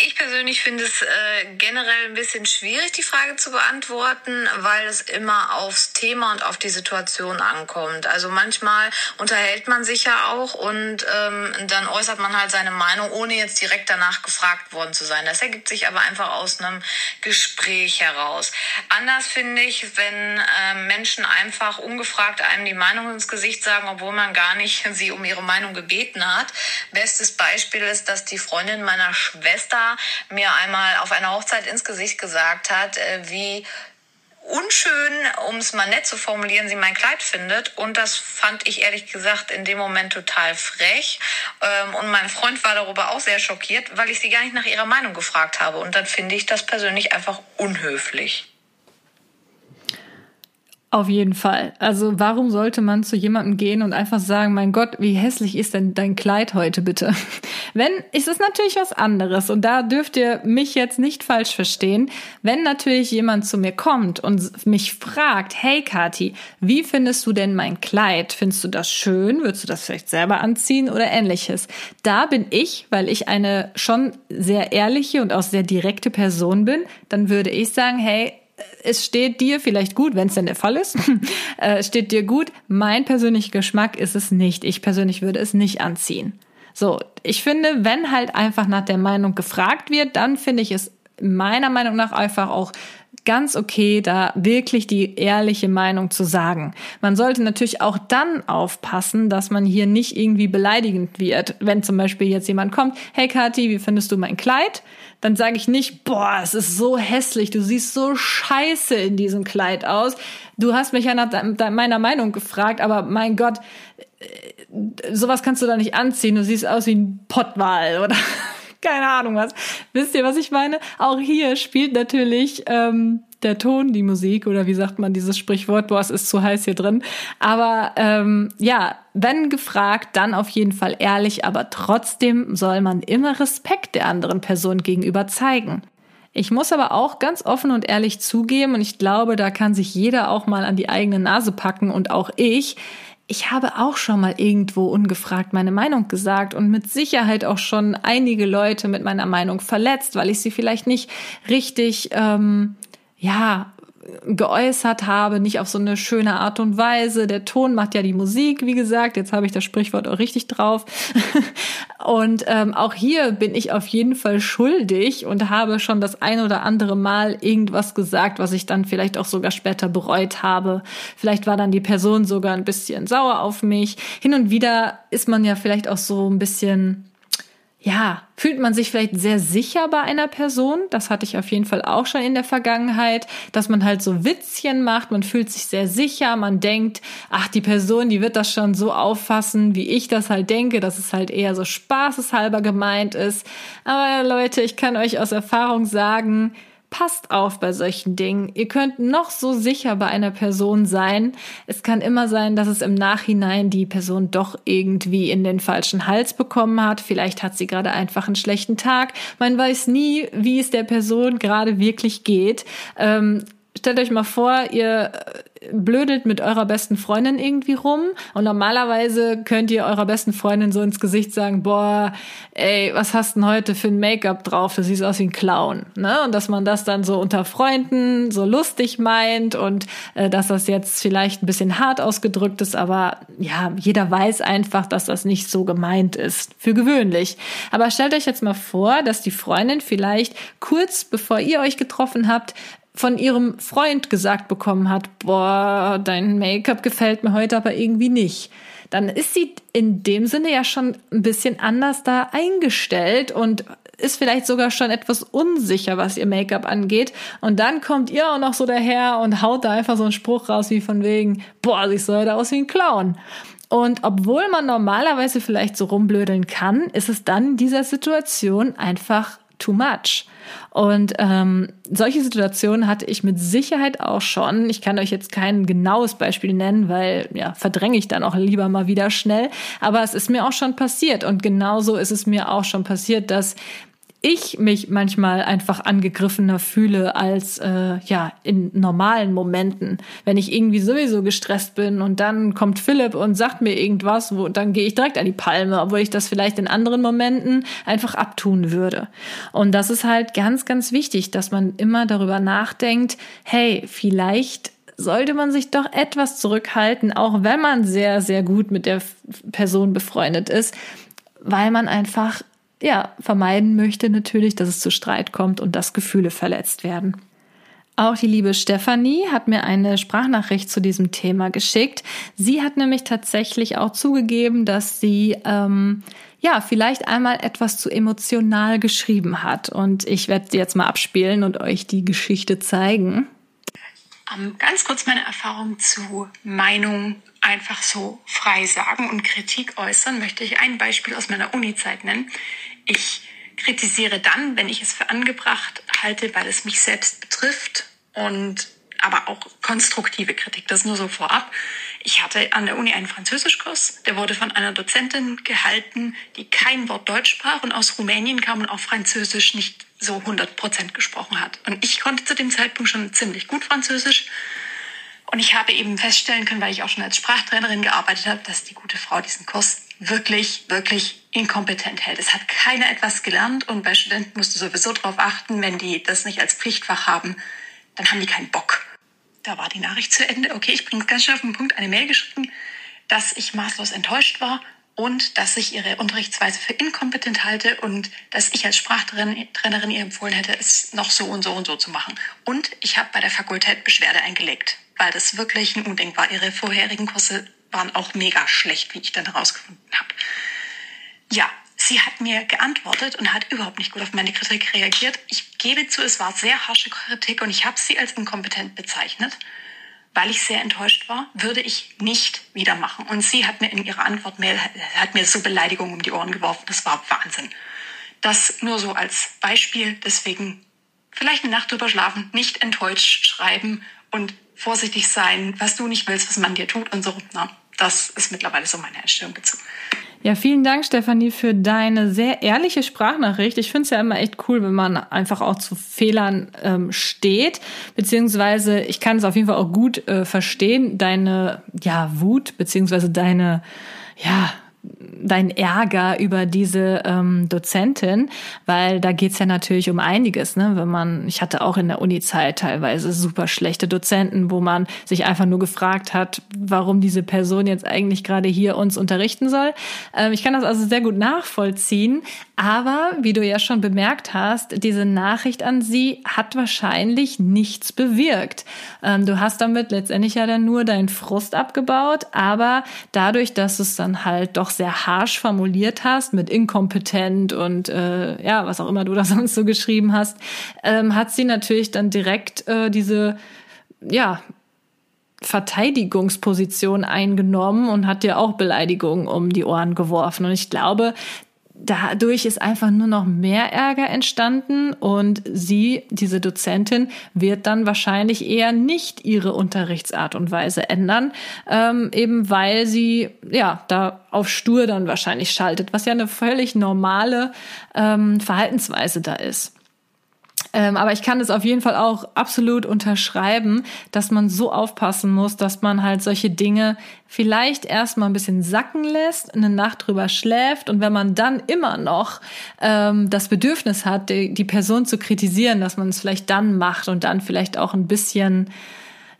Ich persönlich finde es äh, generell ein bisschen schwierig, die Frage zu beantworten, weil es immer aufs Thema und auf die Situation ankommt. Also manchmal unterhält man sich ja auch und ähm, dann äußert man halt seine Meinung, ohne jetzt direkt danach gefragt worden zu sein. Das ergibt sich aber einfach aus einem Gespräch heraus. Anders finde ich, wenn äh, Menschen einfach ungefragt einem die Meinung ins Gesicht sagen, obwohl man gar nicht [laughs] sie um ihre Meinung gebeten hat. Bestes Beispiel ist, dass die Freundin meiner Schwester mir einmal auf einer Hochzeit ins Gesicht gesagt hat, äh, wie unschön, um es mal nett zu formulieren, sie mein Kleid findet. Und das fand ich ehrlich gesagt in dem Moment total frech. Ähm, und mein Freund war darüber auch sehr schockiert, weil ich sie gar nicht nach ihrer Meinung gefragt habe. Und dann finde ich das persönlich einfach unhöflich. Auf jeden Fall. Also warum sollte man zu jemandem gehen und einfach sagen, mein Gott, wie hässlich ist denn dein Kleid heute bitte? [laughs] Wenn, ist es natürlich was anderes und da dürft ihr mich jetzt nicht falsch verstehen. Wenn natürlich jemand zu mir kommt und mich fragt, hey Kati, wie findest du denn mein Kleid? Findest du das schön? Würdest du das vielleicht selber anziehen oder ähnliches? Da bin ich, weil ich eine schon sehr ehrliche und auch sehr direkte Person bin, dann würde ich sagen, hey, es steht dir vielleicht gut, wenn es denn der Fall ist, [laughs] äh, steht dir gut. Mein persönlicher Geschmack ist es nicht. Ich persönlich würde es nicht anziehen. So, ich finde, wenn halt einfach nach der Meinung gefragt wird, dann finde ich es meiner Meinung nach einfach auch ganz okay, da wirklich die ehrliche Meinung zu sagen. Man sollte natürlich auch dann aufpassen, dass man hier nicht irgendwie beleidigend wird. Wenn zum Beispiel jetzt jemand kommt, hey Kathi, wie findest du mein Kleid? Dann sage ich nicht, boah, es ist so hässlich, du siehst so scheiße in diesem Kleid aus. Du hast mich ja nach meiner Meinung gefragt, aber mein Gott, äh, sowas kannst du da nicht anziehen. Du siehst aus wie ein Pottwal oder keine Ahnung was. Wisst ihr, was ich meine? Auch hier spielt natürlich ähm, der Ton die Musik oder wie sagt man dieses Sprichwort, boah, es ist zu heiß hier drin. Aber ähm, ja, wenn gefragt, dann auf jeden Fall ehrlich, aber trotzdem soll man immer Respekt der anderen Person gegenüber zeigen. Ich muss aber auch ganz offen und ehrlich zugeben, und ich glaube, da kann sich jeder auch mal an die eigene Nase packen und auch ich, ich habe auch schon mal irgendwo ungefragt meine Meinung gesagt und mit Sicherheit auch schon einige Leute mit meiner Meinung verletzt, weil ich sie vielleicht nicht richtig, ähm, ja, geäußert habe, nicht auf so eine schöne Art und Weise. Der Ton macht ja die Musik, wie gesagt. Jetzt habe ich das Sprichwort auch richtig drauf. [laughs] und ähm, auch hier bin ich auf jeden Fall schuldig und habe schon das ein oder andere Mal irgendwas gesagt, was ich dann vielleicht auch sogar später bereut habe. Vielleicht war dann die Person sogar ein bisschen sauer auf mich. Hin und wieder ist man ja vielleicht auch so ein bisschen ja, fühlt man sich vielleicht sehr sicher bei einer Person. Das hatte ich auf jeden Fall auch schon in der Vergangenheit, dass man halt so Witzchen macht. Man fühlt sich sehr sicher. Man denkt, ach, die Person, die wird das schon so auffassen, wie ich das halt denke, dass es halt eher so spaßeshalber gemeint ist. Aber Leute, ich kann euch aus Erfahrung sagen, passt auf bei solchen Dingen. Ihr könnt noch so sicher bei einer Person sein. Es kann immer sein, dass es im Nachhinein die Person doch irgendwie in den falschen Hals bekommen hat. Vielleicht hat sie gerade einfach einen schlechten Tag. Man weiß nie, wie es der Person gerade wirklich geht. Ähm, stellt euch mal vor, ihr blödelt mit eurer besten Freundin irgendwie rum und normalerweise könnt ihr eurer besten Freundin so ins Gesicht sagen, boah, ey, was hast denn heute für ein Make-up drauf? Du siehst aus wie ein Clown, ne? Und dass man das dann so unter Freunden so lustig meint und äh, dass das jetzt vielleicht ein bisschen hart ausgedrückt ist, aber ja, jeder weiß einfach, dass das nicht so gemeint ist, für gewöhnlich. Aber stellt euch jetzt mal vor, dass die Freundin vielleicht kurz bevor ihr euch getroffen habt, von ihrem Freund gesagt bekommen hat, boah, dein Make-up gefällt mir heute aber irgendwie nicht, dann ist sie in dem Sinne ja schon ein bisschen anders da eingestellt und ist vielleicht sogar schon etwas unsicher, was ihr Make-up angeht. Und dann kommt ihr auch noch so daher und haut da einfach so einen Spruch raus wie von wegen, boah, siehst du heute aus wie ein Clown. Und obwohl man normalerweise vielleicht so rumblödeln kann, ist es dann in dieser Situation einfach too much. Und ähm, solche Situationen hatte ich mit Sicherheit auch schon. Ich kann euch jetzt kein genaues Beispiel nennen, weil ja, verdränge ich dann auch lieber mal wieder schnell. Aber es ist mir auch schon passiert. Und genauso ist es mir auch schon passiert, dass ich mich manchmal einfach angegriffener fühle als äh, ja in normalen Momenten, wenn ich irgendwie sowieso gestresst bin und dann kommt Philipp und sagt mir irgendwas, wo dann gehe ich direkt an die Palme, obwohl ich das vielleicht in anderen Momenten einfach abtun würde. Und das ist halt ganz ganz wichtig, dass man immer darüber nachdenkt, hey, vielleicht sollte man sich doch etwas zurückhalten, auch wenn man sehr sehr gut mit der Person befreundet ist, weil man einfach ja, vermeiden möchte natürlich, dass es zu Streit kommt und dass Gefühle verletzt werden. Auch die liebe Stefanie hat mir eine Sprachnachricht zu diesem Thema geschickt. Sie hat nämlich tatsächlich auch zugegeben, dass sie ähm, ja vielleicht einmal etwas zu emotional geschrieben hat. Und ich werde sie jetzt mal abspielen und euch die Geschichte zeigen. Ähm, ganz kurz meine Erfahrung zu Meinung einfach so frei sagen und Kritik äußern, möchte ich ein Beispiel aus meiner Uni-Zeit nennen. Ich kritisiere dann, wenn ich es für angebracht halte, weil es mich selbst betrifft und aber auch konstruktive Kritik. Das nur so vorab. Ich hatte an der Uni einen Französischkurs, der wurde von einer Dozentin gehalten, die kein Wort Deutsch sprach und aus Rumänien kam und auch Französisch nicht so 100 Prozent gesprochen hat. Und ich konnte zu dem Zeitpunkt schon ziemlich gut Französisch. Und ich habe eben feststellen können, weil ich auch schon als Sprachtrainerin gearbeitet habe, dass die gute Frau diesen Kurs wirklich, wirklich inkompetent hält. Es hat keiner etwas gelernt und bei Studenten musst du sowieso darauf achten, wenn die das nicht als Pflichtfach haben, dann haben die keinen Bock. Da war die Nachricht zu Ende. Okay, ich bringe es ganz schnell auf den Punkt, eine Mail geschrieben, dass ich maßlos enttäuscht war und dass ich ihre Unterrichtsweise für inkompetent halte und dass ich als Sprachtrainerin ihr empfohlen hätte, es noch so und so und so zu machen. Und ich habe bei der Fakultät Beschwerde eingelegt, weil das wirklich ein Unding war. Ihre vorherigen Kurse waren auch mega schlecht, wie ich dann herausgefunden habe. Ja, sie hat mir geantwortet und hat überhaupt nicht gut auf meine Kritik reagiert. Ich gebe zu, es war sehr harsche Kritik und ich habe sie als inkompetent bezeichnet. Weil ich sehr enttäuscht war, würde ich nicht wieder machen. Und sie hat mir in ihrer Antwortmail hat mir so Beleidigungen um die Ohren geworfen. Das war Wahnsinn. Das nur so als Beispiel. Deswegen vielleicht eine Nacht drüber schlafen, nicht enttäuscht schreiben und vorsichtig sein, was du nicht willst, was man dir tut und so. Na, das ist mittlerweile so meine Einstellung dazu. Ja, vielen Dank, Stefanie, für deine sehr ehrliche Sprachnachricht. Ich finde es ja immer echt cool, wenn man einfach auch zu Fehlern ähm, steht. Beziehungsweise, ich kann es auf jeden Fall auch gut äh, verstehen, deine ja, Wut, beziehungsweise deine ja, dein Ärger über diese ähm, Dozentin, weil da geht's ja natürlich um einiges, ne? Wenn man, ich hatte auch in der Uni-Zeit teilweise super schlechte Dozenten, wo man sich einfach nur gefragt hat, warum diese Person jetzt eigentlich gerade hier uns unterrichten soll. Ähm, ich kann das also sehr gut nachvollziehen, aber wie du ja schon bemerkt hast, diese Nachricht an sie hat wahrscheinlich nichts bewirkt. Ähm, du hast damit letztendlich ja dann nur deinen Frust abgebaut, aber dadurch, dass es dann halt doch sehr harsh formuliert hast mit inkompetent und äh, ja, was auch immer du da [laughs] sonst so geschrieben hast, ähm, hat sie natürlich dann direkt äh, diese, ja, Verteidigungsposition eingenommen und hat dir auch Beleidigungen um die Ohren geworfen. Und ich glaube, dadurch ist einfach nur noch mehr Ärger entstanden und sie, diese Dozentin, wird dann wahrscheinlich eher nicht ihre Unterrichtsart und Weise ändern, ähm, eben weil sie ja da auf stur dann wahrscheinlich schaltet, was ja eine völlig normale ähm, Verhaltensweise da ist. Ähm, aber ich kann es auf jeden Fall auch absolut unterschreiben, dass man so aufpassen muss, dass man halt solche Dinge vielleicht erstmal ein bisschen sacken lässt, eine Nacht drüber schläft und wenn man dann immer noch ähm, das Bedürfnis hat, die, die Person zu kritisieren, dass man es vielleicht dann macht und dann vielleicht auch ein bisschen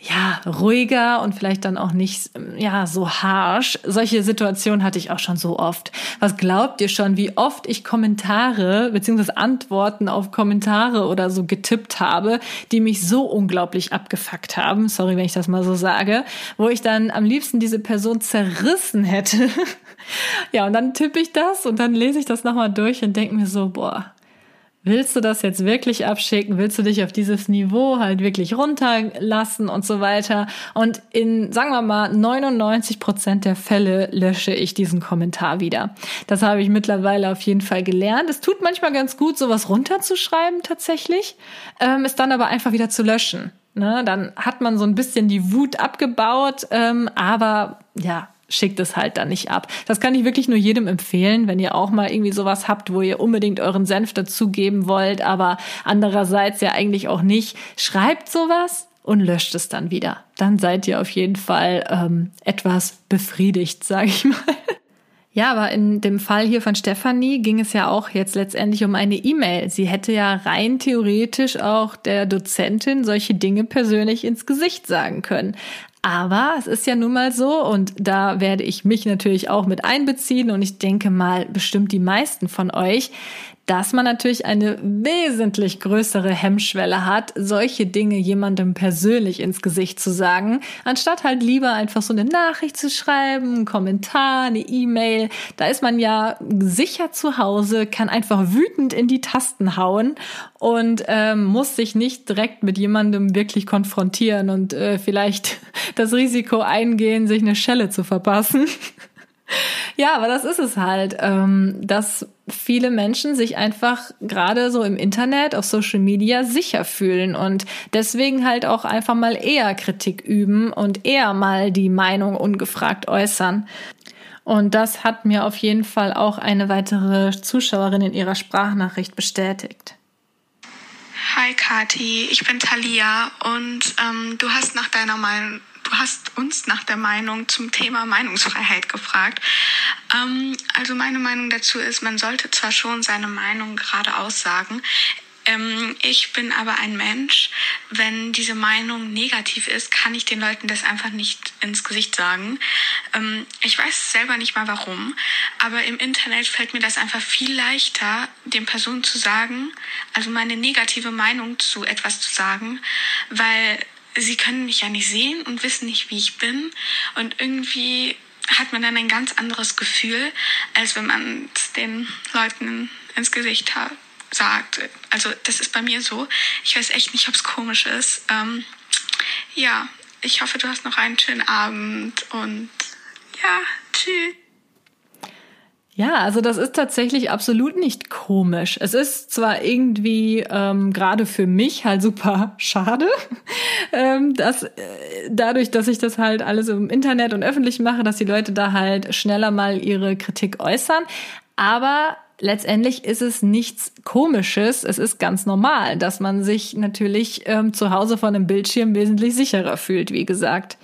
ja, ruhiger und vielleicht dann auch nicht, ja, so harsh. Solche Situationen hatte ich auch schon so oft. Was glaubt ihr schon, wie oft ich Kommentare beziehungsweise Antworten auf Kommentare oder so getippt habe, die mich so unglaublich abgefuckt haben, sorry, wenn ich das mal so sage, wo ich dann am liebsten diese Person zerrissen hätte. [laughs] ja, und dann tippe ich das und dann lese ich das nochmal durch und denke mir so, boah, Willst du das jetzt wirklich abschicken? Willst du dich auf dieses Niveau halt wirklich runterlassen und so weiter? Und in, sagen wir mal, 99 Prozent der Fälle lösche ich diesen Kommentar wieder. Das habe ich mittlerweile auf jeden Fall gelernt. Es tut manchmal ganz gut, sowas runterzuschreiben tatsächlich, ähm, es dann aber einfach wieder zu löschen. Ne? Dann hat man so ein bisschen die Wut abgebaut, ähm, aber ja, schickt es halt dann nicht ab. Das kann ich wirklich nur jedem empfehlen, wenn ihr auch mal irgendwie sowas habt, wo ihr unbedingt euren Senf dazugeben wollt, aber andererseits ja eigentlich auch nicht. Schreibt sowas und löscht es dann wieder. Dann seid ihr auf jeden Fall ähm, etwas befriedigt, [laughs] sage ich mal. Ja, aber in dem Fall hier von Stefanie ging es ja auch jetzt letztendlich um eine E-Mail. Sie hätte ja rein theoretisch auch der Dozentin solche Dinge persönlich ins Gesicht sagen können. Aber es ist ja nun mal so und da werde ich mich natürlich auch mit einbeziehen und ich denke mal bestimmt die meisten von euch, dass man natürlich eine wesentlich größere Hemmschwelle hat, solche Dinge jemandem persönlich ins Gesicht zu sagen, anstatt halt lieber einfach so eine Nachricht zu schreiben, einen Kommentar, eine E-Mail. Da ist man ja sicher zu Hause, kann einfach wütend in die Tasten hauen und ähm, muss sich nicht direkt mit jemandem wirklich konfrontieren und äh, vielleicht [laughs] das Risiko eingehen, sich eine Schelle zu verpassen. Ja, aber das ist es halt, ähm, dass viele Menschen sich einfach gerade so im Internet, auf Social Media sicher fühlen und deswegen halt auch einfach mal eher Kritik üben und eher mal die Meinung ungefragt äußern. Und das hat mir auf jeden Fall auch eine weitere Zuschauerin in ihrer Sprachnachricht bestätigt. Hi Kati, ich bin Talia und ähm, du hast nach deiner Meinung hast uns nach der Meinung zum Thema Meinungsfreiheit gefragt. Ähm, also meine Meinung dazu ist, man sollte zwar schon seine Meinung gerade aussagen, ähm, ich bin aber ein Mensch, wenn diese Meinung negativ ist, kann ich den Leuten das einfach nicht ins Gesicht sagen. Ähm, ich weiß selber nicht mal warum, aber im Internet fällt mir das einfach viel leichter, den Personen zu sagen, also meine negative Meinung zu etwas zu sagen, weil sie können mich ja nicht sehen und wissen nicht, wie ich bin. Und irgendwie hat man dann ein ganz anderes Gefühl, als wenn man es den Leuten ins Gesicht hat, sagt. Also das ist bei mir so. Ich weiß echt nicht, ob es komisch ist. Ähm, ja, ich hoffe, du hast noch einen schönen Abend und ja, tschüss. Ja, also das ist tatsächlich absolut nicht komisch. Es ist zwar irgendwie ähm, gerade für mich halt super [laughs] schade, [laughs] ähm, dass äh, dadurch, dass ich das halt alles im Internet und öffentlich mache, dass die Leute da halt schneller mal ihre Kritik äußern. Aber letztendlich ist es nichts Komisches. Es ist ganz normal, dass man sich natürlich ähm, zu Hause vor einem Bildschirm wesentlich sicherer fühlt, wie gesagt.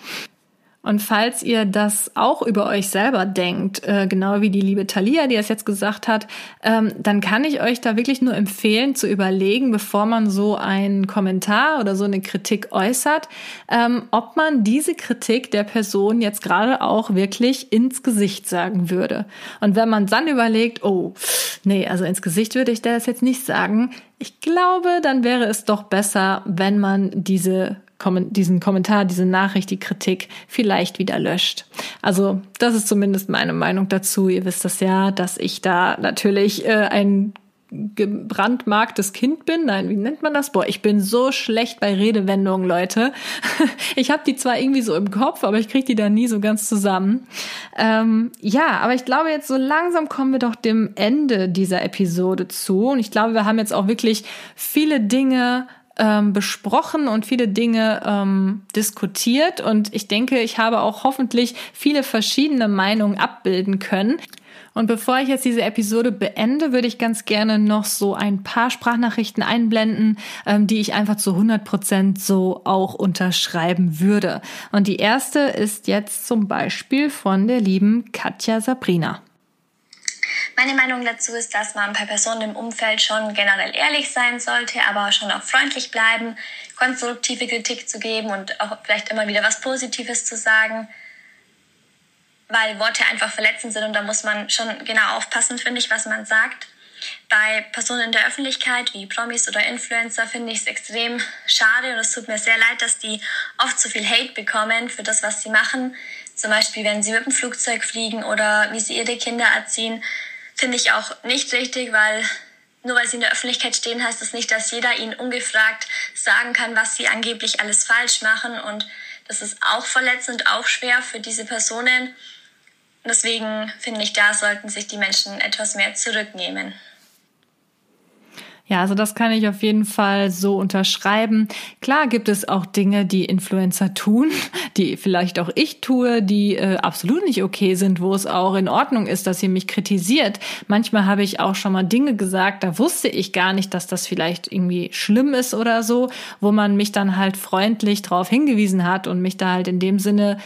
Und falls ihr das auch über euch selber denkt, äh, genau wie die liebe Thalia, die es jetzt gesagt hat, ähm, dann kann ich euch da wirklich nur empfehlen, zu überlegen, bevor man so einen Kommentar oder so eine Kritik äußert, ähm, ob man diese Kritik der Person jetzt gerade auch wirklich ins Gesicht sagen würde. Und wenn man dann überlegt, oh, nee, also ins Gesicht würde ich das jetzt nicht sagen, ich glaube, dann wäre es doch besser, wenn man diese diesen Kommentar, diese Nachricht, die Kritik vielleicht wieder löscht. Also das ist zumindest meine Meinung dazu. Ihr wisst das ja, dass ich da natürlich äh, ein gebrandmarktes Kind bin. Nein, wie nennt man das? Boah, ich bin so schlecht bei Redewendungen, Leute. [laughs] Ich habe die zwar irgendwie so im Kopf, aber ich kriege die da nie so ganz zusammen. Ähm, ja, aber ich glaube, jetzt so langsam kommen wir doch dem Ende dieser Episode zu. Und ich glaube, wir haben jetzt auch wirklich viele Dinge ähm, besprochen und viele Dinge ähm, diskutiert. Und ich denke, ich habe auch hoffentlich viele verschiedene Meinungen abbilden können. Und bevor ich jetzt diese Episode beende, würde ich ganz gerne noch so ein paar Sprachnachrichten einblenden, ähm, die ich einfach zu 100 Prozent so auch unterschreiben würde. Und die erste ist jetzt zum Beispiel von der lieben Katja Sabrina. Meine Meinung dazu ist, dass man bei Personen im Umfeld schon generell ehrlich sein sollte, aber schon auch freundlich bleiben, konstruktive Kritik zu geben und auch vielleicht immer wieder was Positives zu sagen weil Worte einfach verletzend sind und da muss man schon genau aufpassen, finde ich, was man sagt. Bei Personen in der Öffentlichkeit wie Promis oder Influencer finde ich es extrem schade und es tut mir sehr leid, dass die oft so viel Hate bekommen für das, was sie machen. Zum Beispiel, wenn sie mit dem Flugzeug fliegen oder wie sie ihre Kinder erziehen, finde ich auch nicht richtig, weil nur weil sie in der Öffentlichkeit stehen, heißt das nicht, dass jeder ihnen ungefragt sagen kann, was sie angeblich alles falsch machen. Und das ist auch verletzend, auch schwer für diese Personen. Deswegen finde ich, da sollten sich die Menschen etwas mehr zurücknehmen. Ja, also das kann ich auf jeden Fall so unterschreiben. Klar gibt es auch Dinge, die Influencer tun, [laughs] die vielleicht auch ich tue, die äh, absolut nicht okay sind, wo es auch in Ordnung ist, dass ihr mich kritisiert. Manchmal habe ich auch schon mal Dinge gesagt, da wusste ich gar nicht, dass das vielleicht irgendwie schlimm ist oder so, wo man mich dann halt freundlich darauf hingewiesen hat und mich da halt in dem Sinne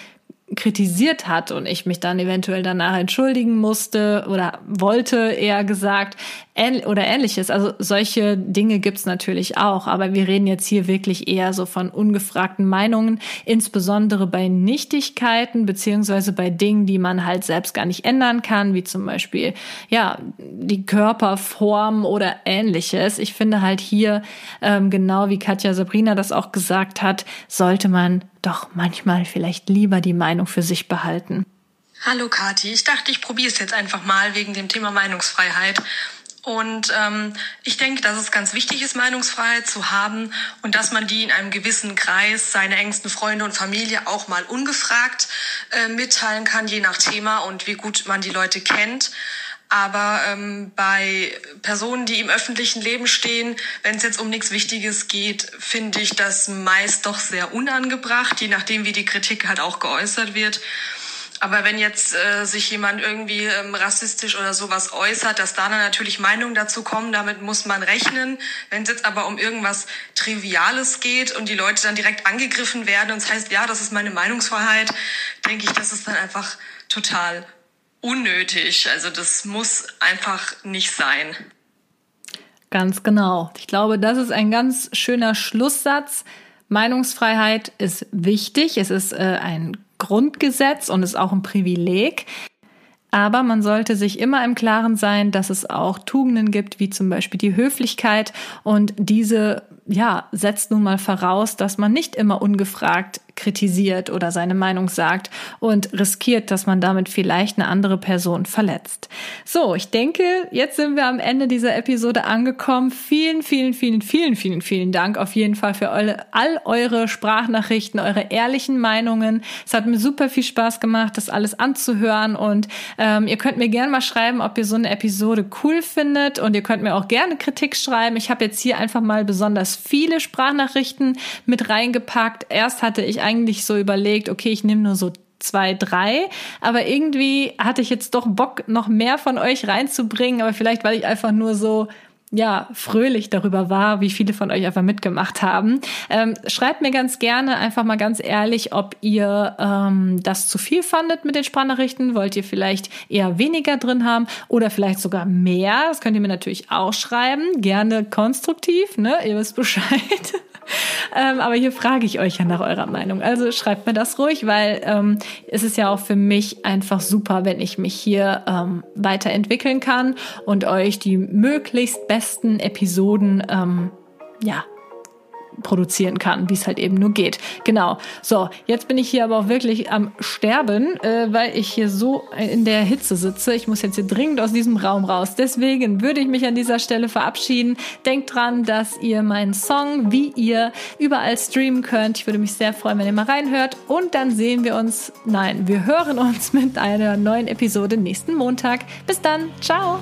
kritisiert hat und ich mich dann eventuell danach entschuldigen musste oder wollte, eher gesagt, oder ähnliches. Also solche Dinge gibt's natürlich auch, aber wir reden jetzt hier wirklich eher so von ungefragten Meinungen, insbesondere bei Nichtigkeiten beziehungsweise bei Dingen, die man halt selbst gar nicht ändern kann, wie zum Beispiel ja die Körperform oder ähnliches. Ich finde halt hier ähm, genau wie Katja Sabrina das auch gesagt hat, sollte man doch manchmal vielleicht lieber die Meinung für sich behalten. Hallo Kati, ich dachte, ich probiere es jetzt einfach mal wegen dem Thema Meinungsfreiheit. Und ähm, ich denke, dass es ganz wichtig ist, Meinungsfreiheit zu haben und dass man die in einem gewissen Kreis, seine engsten Freunde und Familie auch mal ungefragt äh, mitteilen kann, je nach Thema und wie gut man die Leute kennt. Aber ähm, bei Personen, die im öffentlichen Leben stehen, wenn es jetzt um nichts Wichtiges geht, finde ich das meist doch sehr unangebracht, je nachdem, wie die Kritik halt auch geäußert wird. Aber wenn jetzt äh, sich jemand irgendwie ähm, rassistisch oder sowas äußert, dass da dann natürlich Meinungen dazu kommen, damit muss man rechnen. Wenn es jetzt aber um irgendwas Triviales geht und die Leute dann direkt angegriffen werden und es heißt, ja, das ist meine Meinungsfreiheit, denke ich, das ist dann einfach total unnötig. Also das muss einfach nicht sein. Ganz genau. Ich glaube, das ist ein ganz schöner Schlusssatz. Meinungsfreiheit ist wichtig. Es ist äh, ein Grundgesetz und ist auch ein Privileg. Aber man sollte sich immer im Klaren sein, dass es auch Tugenden gibt, wie zum Beispiel die Höflichkeit. Und diese, ja, setzt nun mal voraus, dass man nicht immer ungefragt kritisiert oder seine Meinung sagt und riskiert, dass man damit vielleicht eine andere Person verletzt. So, ich denke, jetzt sind wir am Ende dieser Episode angekommen. Vielen, vielen, vielen, vielen, vielen, vielen Dank auf jeden Fall für all eure Sprachnachrichten, eure ehrlichen Meinungen. Es hat mir super viel Spaß gemacht, das alles anzuhören und ähm, ihr könnt mir gerne mal schreiben, ob ihr so eine Episode cool findet und ihr könnt mir auch gerne Kritik schreiben. Ich habe jetzt hier einfach mal besonders viele Sprachnachrichten mit reingepackt. Erst hatte ich eigentlich so überlegt, okay, ich nehme nur so zwei, drei. Aber irgendwie hatte ich jetzt doch Bock, noch mehr von euch reinzubringen. Aber vielleicht, weil ich einfach nur so ja, fröhlich darüber war, wie viele von euch einfach mitgemacht haben. Ähm, schreibt mir ganz gerne einfach mal ganz ehrlich, ob ihr ähm, das zu viel fandet mit den Sprachnachrichten. Wollt ihr vielleicht eher weniger drin haben oder vielleicht sogar mehr? Das könnt ihr mir natürlich auch schreiben. Gerne konstruktiv, ne? Ihr wisst Bescheid. [laughs] ähm, aber hier frage ich euch ja nach eurer Meinung. Also schreibt mir das ruhig, weil ähm, es ist ja auch für mich einfach super, wenn ich mich hier ähm, weiterentwickeln kann und euch die möglichst besten Episoden ähm, ja produzieren kann, wie es halt eben nur geht. Genau. So, jetzt bin ich hier aber auch wirklich am Sterben, äh, weil ich hier so in der Hitze sitze. Ich muss jetzt hier dringend aus diesem Raum raus. Deswegen würde ich mich an dieser Stelle verabschieden. Denkt dran, dass ihr meinen Song, wie ihr, überall streamen könnt. Ich würde mich sehr freuen, wenn ihr mal reinhört. Und dann sehen wir uns, nein, wir hören uns [laughs] mit einer neuen Episode nächsten Montag. Bis dann. Ciao.